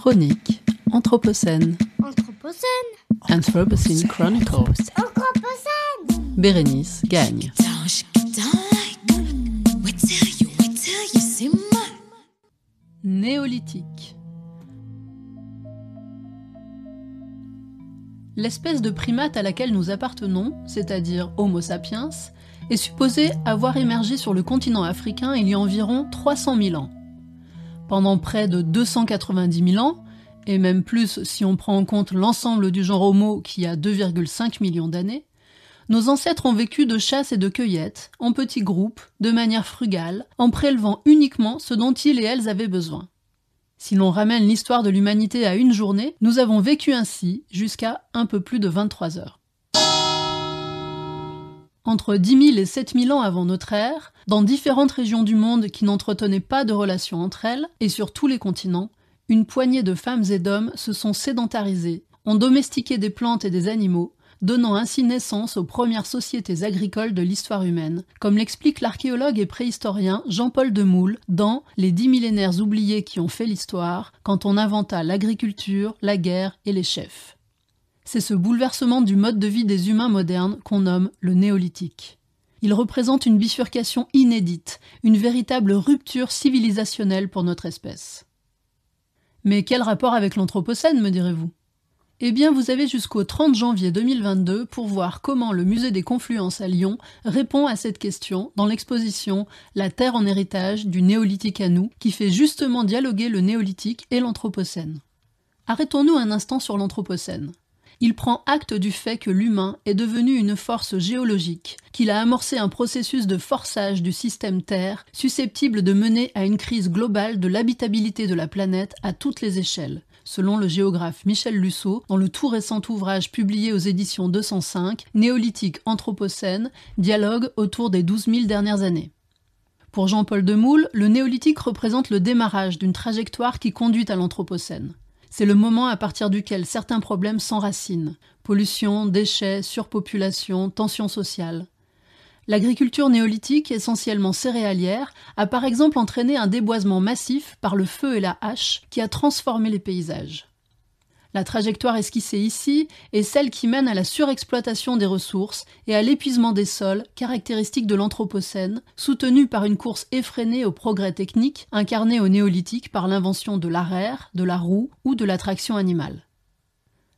Chronique Anthropocène. Anthropocène. Anthropocene Chronicles. Anthropocène. Bérénice gagne. Néolithique. L'espèce de primate à laquelle nous appartenons, c'est-à-dire Homo sapiens, est supposée avoir émergé sur le continent africain il y a environ 300 000 ans. Pendant près de 290 000 ans, et même plus si on prend en compte l'ensemble du genre Homo qui a 2,5 millions d'années, nos ancêtres ont vécu de chasse et de cueillette, en petits groupes, de manière frugale, en prélevant uniquement ce dont ils et elles avaient besoin. Si l'on ramène l'histoire de l'humanité à une journée, nous avons vécu ainsi jusqu'à un peu plus de 23 heures. Entre 10 000 et 7 000 ans avant notre ère, dans différentes régions du monde qui n'entretenaient pas de relations entre elles, et sur tous les continents, une poignée de femmes et d'hommes se sont sédentarisés, ont domestiqué des plantes et des animaux, donnant ainsi naissance aux premières sociétés agricoles de l'histoire humaine, comme l'explique l'archéologue et préhistorien Jean-Paul Demoule dans Les dix millénaires oubliés qui ont fait l'histoire, quand on inventa l'agriculture, la guerre et les chefs. C'est ce bouleversement du mode de vie des humains modernes qu'on nomme le néolithique. Il représente une bifurcation inédite, une véritable rupture civilisationnelle pour notre espèce. Mais quel rapport avec l'Anthropocène, me direz-vous? Eh bien, vous avez jusqu'au 30 janvier 2022 pour voir comment le musée des Confluences à Lyon répond à cette question dans l'exposition La Terre en héritage du néolithique à nous, qui fait justement dialoguer le néolithique et l'Anthropocène. Arrêtons-nous un instant sur l'Anthropocène. Il prend acte du fait que l'humain est devenu une force géologique, qu'il a amorcé un processus de forçage du système Terre susceptible de mener à une crise globale de l'habitabilité de la planète à toutes les échelles, selon le géographe Michel Lusseau, dans le tout récent ouvrage publié aux éditions 205, Néolithique Anthropocène, dialogue autour des 12 000 dernières années. Pour Jean-Paul Demoule, le néolithique représente le démarrage d'une trajectoire qui conduit à l'Anthropocène. C'est le moment à partir duquel certains problèmes s'enracinent pollution, déchets, surpopulation, tensions sociales. L'agriculture néolithique, essentiellement céréalière, a par exemple entraîné un déboisement massif par le feu et la hache qui a transformé les paysages. La trajectoire esquissée ici est celle qui mène à la surexploitation des ressources et à l'épuisement des sols, caractéristique de l'Anthropocène, soutenue par une course effrénée au progrès technique, incarnée au néolithique par l'invention de l'arère, de la roue ou de la traction animale.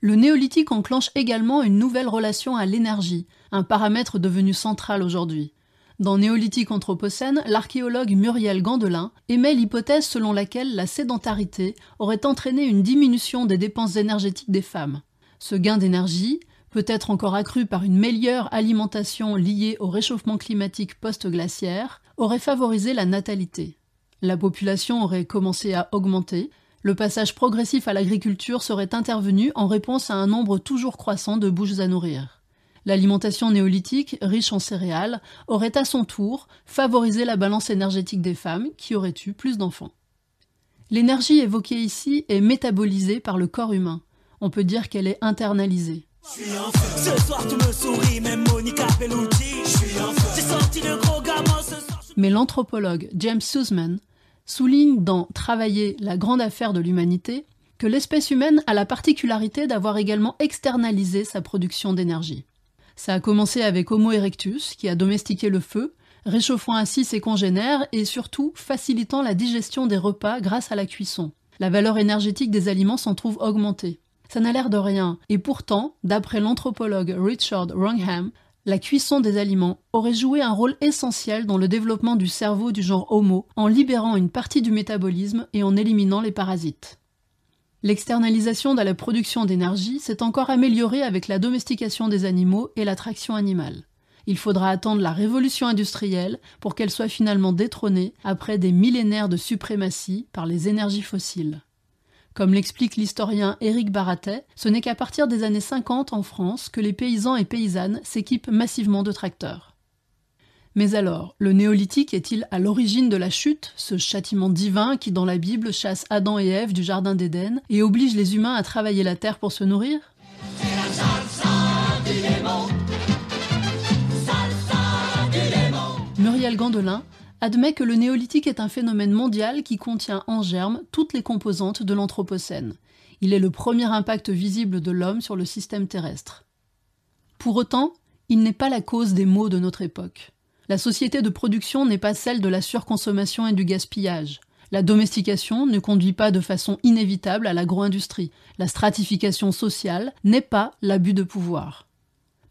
Le néolithique enclenche également une nouvelle relation à l'énergie, un paramètre devenu central aujourd'hui. Dans Néolithique Anthropocène, l'archéologue Muriel Gandelin émet l'hypothèse selon laquelle la sédentarité aurait entraîné une diminution des dépenses énergétiques des femmes. Ce gain d'énergie, peut-être encore accru par une meilleure alimentation liée au réchauffement climatique post-glaciaire, aurait favorisé la natalité. La population aurait commencé à augmenter, le passage progressif à l'agriculture serait intervenu en réponse à un nombre toujours croissant de bouches à nourrir. L'alimentation néolithique, riche en céréales, aurait à son tour favorisé la balance énergétique des femmes qui auraient eu plus d'enfants. L'énergie évoquée ici est métabolisée par le corps humain. On peut dire qu'elle est internalisée. Mais l'anthropologue James Sussman souligne dans Travailler la grande affaire de l'humanité que l'espèce humaine a la particularité d'avoir également externalisé sa production d'énergie. Ça a commencé avec Homo erectus, qui a domestiqué le feu, réchauffant ainsi ses congénères et surtout facilitant la digestion des repas grâce à la cuisson. La valeur énergétique des aliments s'en trouve augmentée. Ça n'a l'air de rien, et pourtant, d'après l'anthropologue Richard Wrangham, la cuisson des aliments aurait joué un rôle essentiel dans le développement du cerveau du genre Homo en libérant une partie du métabolisme et en éliminant les parasites. L'externalisation de la production d'énergie s'est encore améliorée avec la domestication des animaux et l'attraction animale. Il faudra attendre la révolution industrielle pour qu'elle soit finalement détrônée après des millénaires de suprématie par les énergies fossiles. Comme l'explique l'historien Éric Baratet, ce n'est qu'à partir des années 50 en France que les paysans et paysannes s'équipent massivement de tracteurs. Mais alors, le néolithique est-il à l'origine de la chute, ce châtiment divin qui dans la Bible chasse Adam et Ève du Jardin d'Éden et oblige les humains à travailler la terre pour se nourrir? Muriel Gandelin admet que le néolithique est un phénomène mondial qui contient en germe toutes les composantes de l'Anthropocène. Il est le premier impact visible de l'homme sur le système terrestre. Pour autant, il n'est pas la cause des maux de notre époque. La société de production n'est pas celle de la surconsommation et du gaspillage. La domestication ne conduit pas de façon inévitable à l'agro-industrie. La stratification sociale n'est pas l'abus de pouvoir.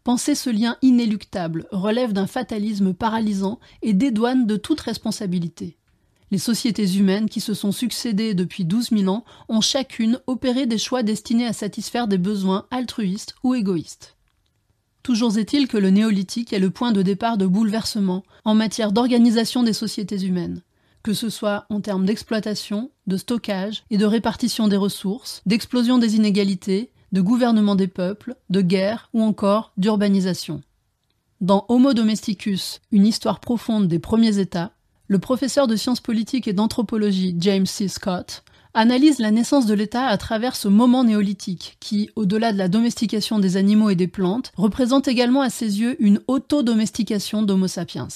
Penser ce lien inéluctable relève d'un fatalisme paralysant et dédouane de toute responsabilité. Les sociétés humaines qui se sont succédées depuis 12 000 ans ont chacune opéré des choix destinés à satisfaire des besoins altruistes ou égoïstes. Toujours est-il que le néolithique est le point de départ de bouleversement en matière d'organisation des sociétés humaines, que ce soit en termes d'exploitation, de stockage et de répartition des ressources, d'explosion des inégalités, de gouvernement des peuples, de guerre ou encore d'urbanisation. Dans Homo domesticus, une histoire profonde des premiers États, le professeur de sciences politiques et d'anthropologie James C. Scott analyse la naissance de l'État à travers ce moment néolithique qui, au-delà de la domestication des animaux et des plantes, représente également à ses yeux une auto-domestication d'Homo sapiens.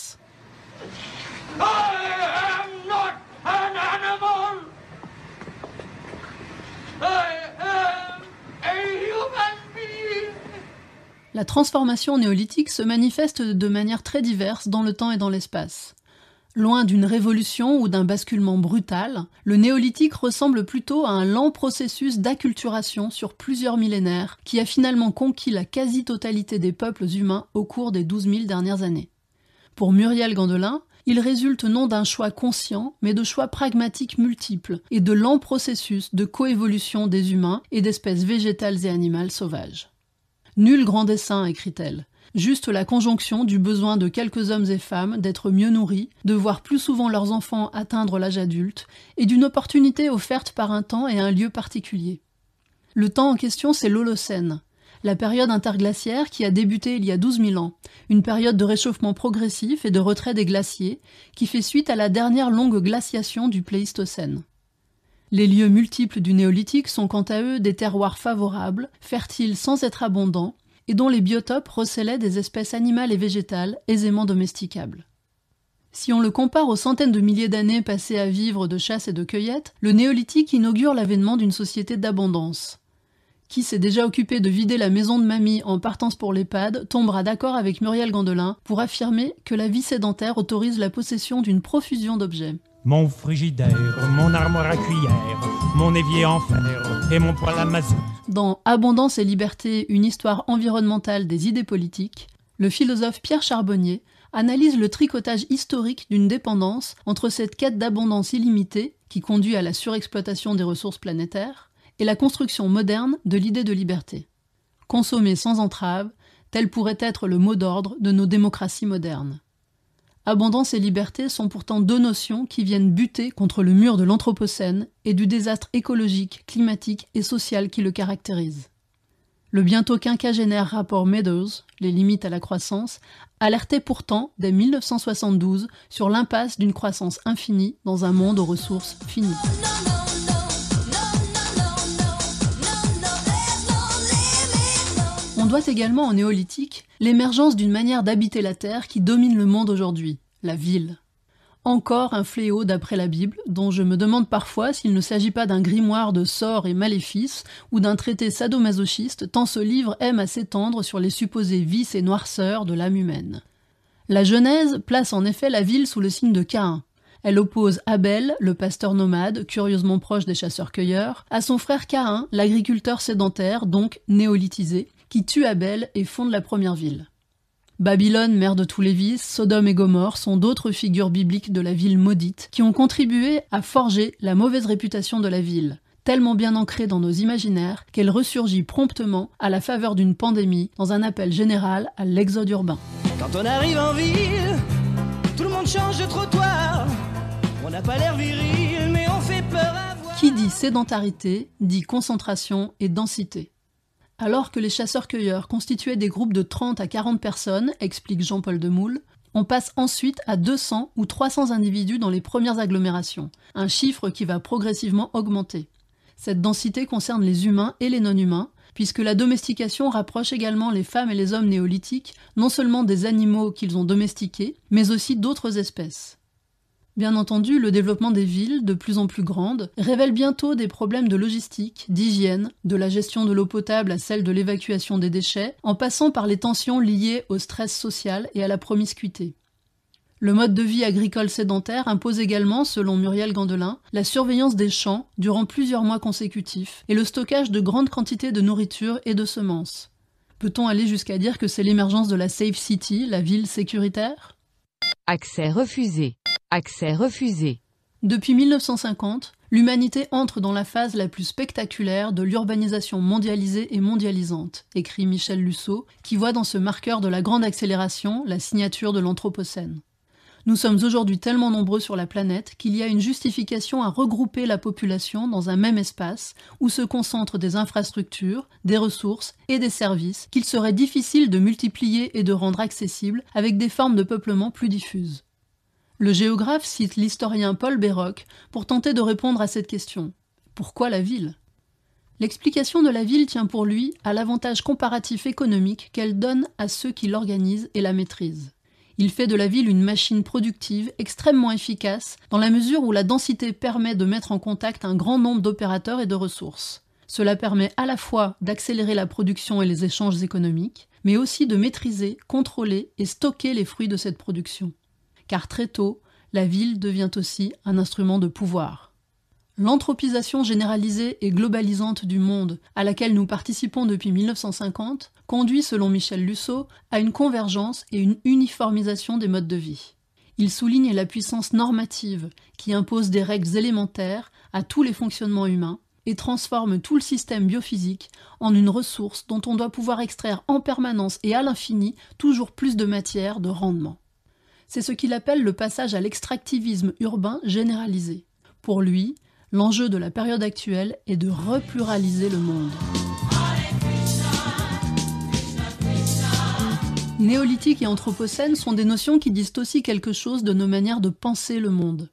La transformation néolithique se manifeste de manière très diverse dans le temps et dans l'espace. Loin d'une révolution ou d'un basculement brutal, le néolithique ressemble plutôt à un lent processus d'acculturation sur plusieurs millénaires qui a finalement conquis la quasi-totalité des peuples humains au cours des 12 000 dernières années. Pour Muriel Gandelin, il résulte non d'un choix conscient, mais de choix pragmatiques multiples et de lents processus de coévolution des humains et d'espèces végétales et animales sauvages. Nul grand dessein, écrit-elle, juste la conjonction du besoin de quelques hommes et femmes d'être mieux nourris, de voir plus souvent leurs enfants atteindre l'âge adulte, et d'une opportunité offerte par un temps et un lieu particulier. Le temps en question, c'est l'Holocène, la période interglaciaire qui a débuté il y a 12 000 ans, une période de réchauffement progressif et de retrait des glaciers, qui fait suite à la dernière longue glaciation du Pléistocène. Les lieux multiples du néolithique sont quant à eux des terroirs favorables, fertiles sans être abondants, et dont les biotopes recélaient des espèces animales et végétales aisément domesticables. Si on le compare aux centaines de milliers d'années passées à vivre de chasse et de cueillette, le néolithique inaugure l'avènement d'une société d'abondance. Qui s'est déjà occupé de vider la maison de mamie en partance pour l'EHPAD tombera d'accord avec Muriel Gandelin pour affirmer que la vie sédentaire autorise la possession d'une profusion d'objets. Mon frigidaire, mon armoire à cuillère, mon évier en fer et mon poêle à. Dans Abondance et liberté, une histoire environnementale des idées politiques, le philosophe Pierre Charbonnier analyse le tricotage historique d'une dépendance entre cette quête d'abondance illimitée, qui conduit à la surexploitation des ressources planétaires, et la construction moderne de l'idée de liberté. Consommer sans entrave, tel pourrait être le mot d'ordre de nos démocraties modernes. Abondance et liberté sont pourtant deux notions qui viennent buter contre le mur de l'Anthropocène et du désastre écologique, climatique et social qui le caractérise. Le bientôt quinquagénaire rapport Meadows, Les limites à la croissance, alertait pourtant dès 1972 sur l'impasse d'une croissance infinie dans un monde aux ressources finies. Doit également au néolithique l'émergence d'une manière d'habiter la Terre qui domine le monde aujourd'hui, la ville. Encore un fléau d'après la Bible, dont je me demande parfois s'il ne s'agit pas d'un grimoire de sorts et maléfices ou d'un traité sadomasochiste, tant ce livre aime à s'étendre sur les supposés vices et noirceurs de l'âme humaine. La Genèse place en effet la ville sous le signe de Caïn. Elle oppose Abel, le pasteur nomade, curieusement proche des chasseurs-cueilleurs, à son frère Caïn, l'agriculteur sédentaire, donc néolithisé, qui tue Abel et fonde la première ville. Babylone, mère de tous les vices, Sodome et Gomorre sont d'autres figures bibliques de la ville maudite qui ont contribué à forger la mauvaise réputation de la ville, tellement bien ancrée dans nos imaginaires qu'elle ressurgit promptement à la faveur d'une pandémie dans un appel général à l'exode urbain. Quand on arrive en ville, tout le monde change de trottoir. On n'a pas l'air viril, mais on fait peur à voir. Qui dit sédentarité dit concentration et densité. Alors que les chasseurs-cueilleurs constituaient des groupes de 30 à 40 personnes, explique Jean-Paul Demoule, on passe ensuite à 200 ou 300 individus dans les premières agglomérations, un chiffre qui va progressivement augmenter. Cette densité concerne les humains et les non-humains, puisque la domestication rapproche également les femmes et les hommes néolithiques, non seulement des animaux qu'ils ont domestiqués, mais aussi d'autres espèces. Bien entendu, le développement des villes, de plus en plus grandes, révèle bientôt des problèmes de logistique, d'hygiène, de la gestion de l'eau potable à celle de l'évacuation des déchets, en passant par les tensions liées au stress social et à la promiscuité. Le mode de vie agricole sédentaire impose également, selon Muriel Gandelin, la surveillance des champs durant plusieurs mois consécutifs et le stockage de grandes quantités de nourriture et de semences. Peut-on aller jusqu'à dire que c'est l'émergence de la Safe City, la ville sécuritaire? Accès refusé. Accès refusé. Depuis 1950, l'humanité entre dans la phase la plus spectaculaire de l'urbanisation mondialisée et mondialisante, écrit Michel Lusseau, qui voit dans ce marqueur de la grande accélération la signature de l'Anthropocène. Nous sommes aujourd'hui tellement nombreux sur la planète qu'il y a une justification à regrouper la population dans un même espace où se concentrent des infrastructures, des ressources et des services qu'il serait difficile de multiplier et de rendre accessibles avec des formes de peuplement plus diffuses. Le géographe cite l'historien Paul Béroc pour tenter de répondre à cette question. Pourquoi la ville? L'explication de la ville tient pour lui à l'avantage comparatif économique qu'elle donne à ceux qui l'organisent et la maîtrisent. Il fait de la ville une machine productive extrêmement efficace dans la mesure où la densité permet de mettre en contact un grand nombre d'opérateurs et de ressources. Cela permet à la fois d'accélérer la production et les échanges économiques, mais aussi de maîtriser, contrôler et stocker les fruits de cette production car très tôt, la ville devient aussi un instrument de pouvoir. L'anthropisation généralisée et globalisante du monde, à laquelle nous participons depuis 1950, conduit, selon Michel Lusseau, à une convergence et une uniformisation des modes de vie. Il souligne la puissance normative qui impose des règles élémentaires à tous les fonctionnements humains et transforme tout le système biophysique en une ressource dont on doit pouvoir extraire en permanence et à l'infini toujours plus de matière, de rendement c'est ce qu'il appelle le passage à l'extractivisme urbain généralisé. Pour lui, l'enjeu de la période actuelle est de repluraliser le monde. Néolithique et anthropocène sont des notions qui disent aussi quelque chose de nos manières de penser le monde.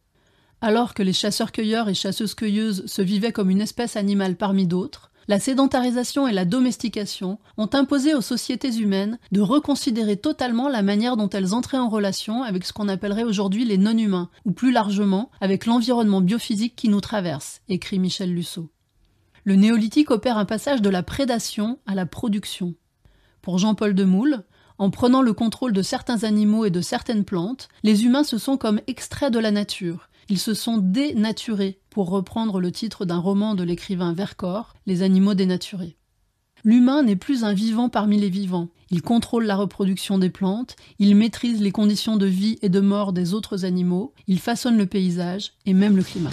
Alors que les chasseurs-cueilleurs et chasseuses-cueilleuses se vivaient comme une espèce animale parmi d'autres, la sédentarisation et la domestication ont imposé aux sociétés humaines de reconsidérer totalement la manière dont elles entraient en relation avec ce qu'on appellerait aujourd'hui les non-humains, ou plus largement avec l'environnement biophysique qui nous traverse, écrit Michel Lusseau. Le néolithique opère un passage de la prédation à la production. Pour Jean-Paul Demoule, en prenant le contrôle de certains animaux et de certaines plantes, les humains se sont comme extraits de la nature, ils se sont dénaturés, pour reprendre le titre d'un roman de l'écrivain Vercors, Les animaux dénaturés. L'humain n'est plus un vivant parmi les vivants. Il contrôle la reproduction des plantes, il maîtrise les conditions de vie et de mort des autres animaux, il façonne le paysage et même le climat.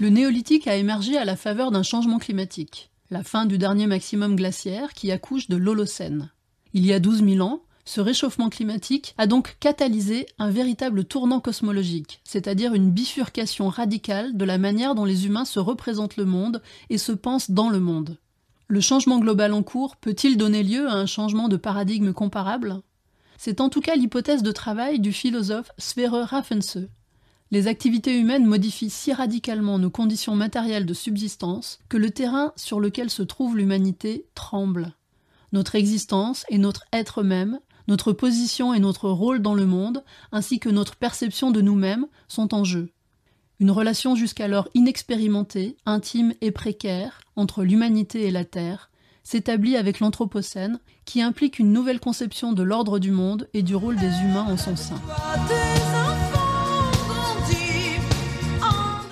Le néolithique a émergé à la faveur d'un changement climatique, la fin du dernier maximum glaciaire qui accouche de l'Holocène. Il y a 12 000 ans, ce réchauffement climatique a donc catalysé un véritable tournant cosmologique, c'est-à-dire une bifurcation radicale de la manière dont les humains se représentent le monde et se pensent dans le monde. Le changement global en cours peut-il donner lieu à un changement de paradigme comparable? C'est en tout cas l'hypothèse de travail du philosophe Sverre Raffense. Les activités humaines modifient si radicalement nos conditions matérielles de subsistance que le terrain sur lequel se trouve l'humanité tremble. Notre existence et notre être même notre position et notre rôle dans le monde, ainsi que notre perception de nous-mêmes, sont en jeu. Une relation jusqu'alors inexpérimentée, intime et précaire entre l'humanité et la Terre s'établit avec l'Anthropocène, qui implique une nouvelle conception de l'ordre du monde et du rôle des humains en son sein.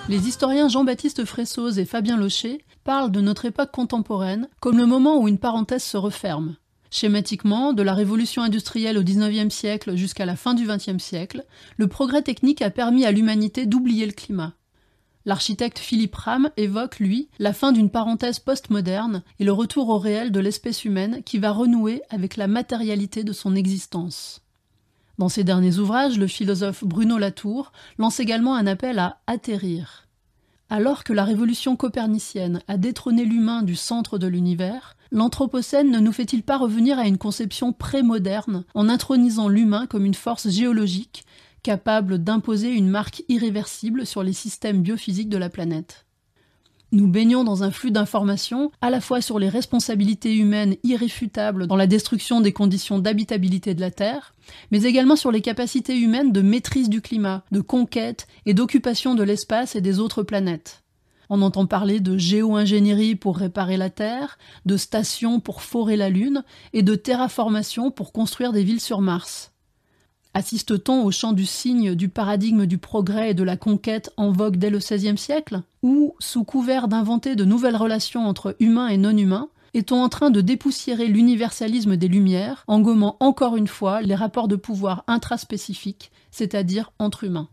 Les historiens Jean-Baptiste Fressoz et Fabien Locher parlent de notre époque contemporaine comme le moment où une parenthèse se referme, Schématiquement, de la révolution industrielle au XIXe siècle jusqu'à la fin du XXe siècle, le progrès technique a permis à l'humanité d'oublier le climat. L'architecte Philippe Ram évoque, lui, la fin d'une parenthèse postmoderne et le retour au réel de l'espèce humaine qui va renouer avec la matérialité de son existence. Dans ses derniers ouvrages, le philosophe Bruno Latour lance également un appel à atterrir. Alors que la révolution copernicienne a détrôné l'humain du centre de l'univers, l'Anthropocène ne nous fait-il pas revenir à une conception pré-moderne en intronisant l'humain comme une force géologique capable d'imposer une marque irréversible sur les systèmes biophysiques de la planète? Nous baignons dans un flux d'informations à la fois sur les responsabilités humaines irréfutables dans la destruction des conditions d'habitabilité de la Terre, mais également sur les capacités humaines de maîtrise du climat, de conquête et d'occupation de l'espace et des autres planètes. On entend parler de géo-ingénierie pour réparer la Terre, de stations pour forer la Lune et de terraformation pour construire des villes sur Mars. Assiste-t-on au chant du cygne du paradigme du progrès et de la conquête en vogue dès le XVIe siècle Ou, sous couvert d'inventer de nouvelles relations entre humains et non-humains, est-on en train de dépoussiérer l'universalisme des Lumières en gommant encore une fois les rapports de pouvoir intraspécifiques, c'est-à-dire entre humains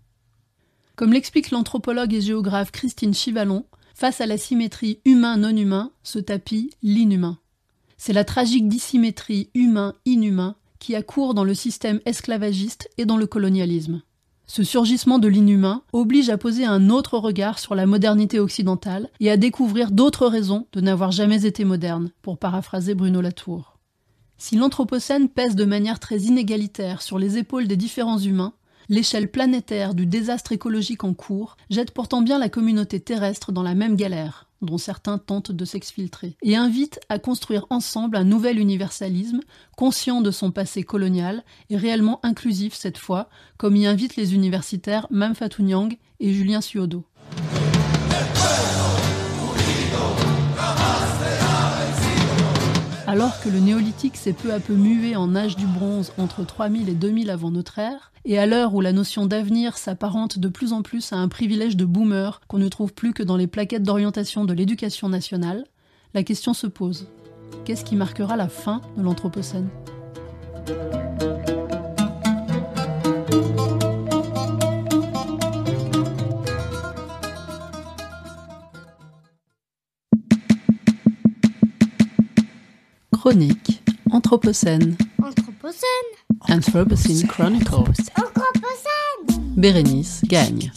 comme l'explique l'anthropologue et géographe Christine Chivalon, face à la symétrie humain-non humain se tapit l'inhumain. C'est la tragique dissymétrie humain-inhumain qui a cours dans le système esclavagiste et dans le colonialisme. Ce surgissement de l'inhumain oblige à poser un autre regard sur la modernité occidentale et à découvrir d'autres raisons de n'avoir jamais été moderne, pour paraphraser Bruno Latour. Si l'Anthropocène pèse de manière très inégalitaire sur les épaules des différents humains, l'échelle planétaire du désastre écologique en cours jette pourtant bien la communauté terrestre dans la même galère, dont certains tentent de s'exfiltrer, et invite à construire ensemble un nouvel universalisme, conscient de son passé colonial et réellement inclusif cette fois, comme y invitent les universitaires Mam Fatou Nyang et Julien Suodo. Alors que le néolithique s'est peu à peu mué en âge du bronze entre 3000 et 2000 avant notre ère, et à l'heure où la notion d'avenir s'apparente de plus en plus à un privilège de boomer qu'on ne trouve plus que dans les plaquettes d'orientation de l'éducation nationale, la question se pose. Qu'est-ce qui marquera la fin de l'Anthropocène? Chronique Anthropocène Anthropocène. Anthropocene Chronicles Anthropocène. Bérénice gagne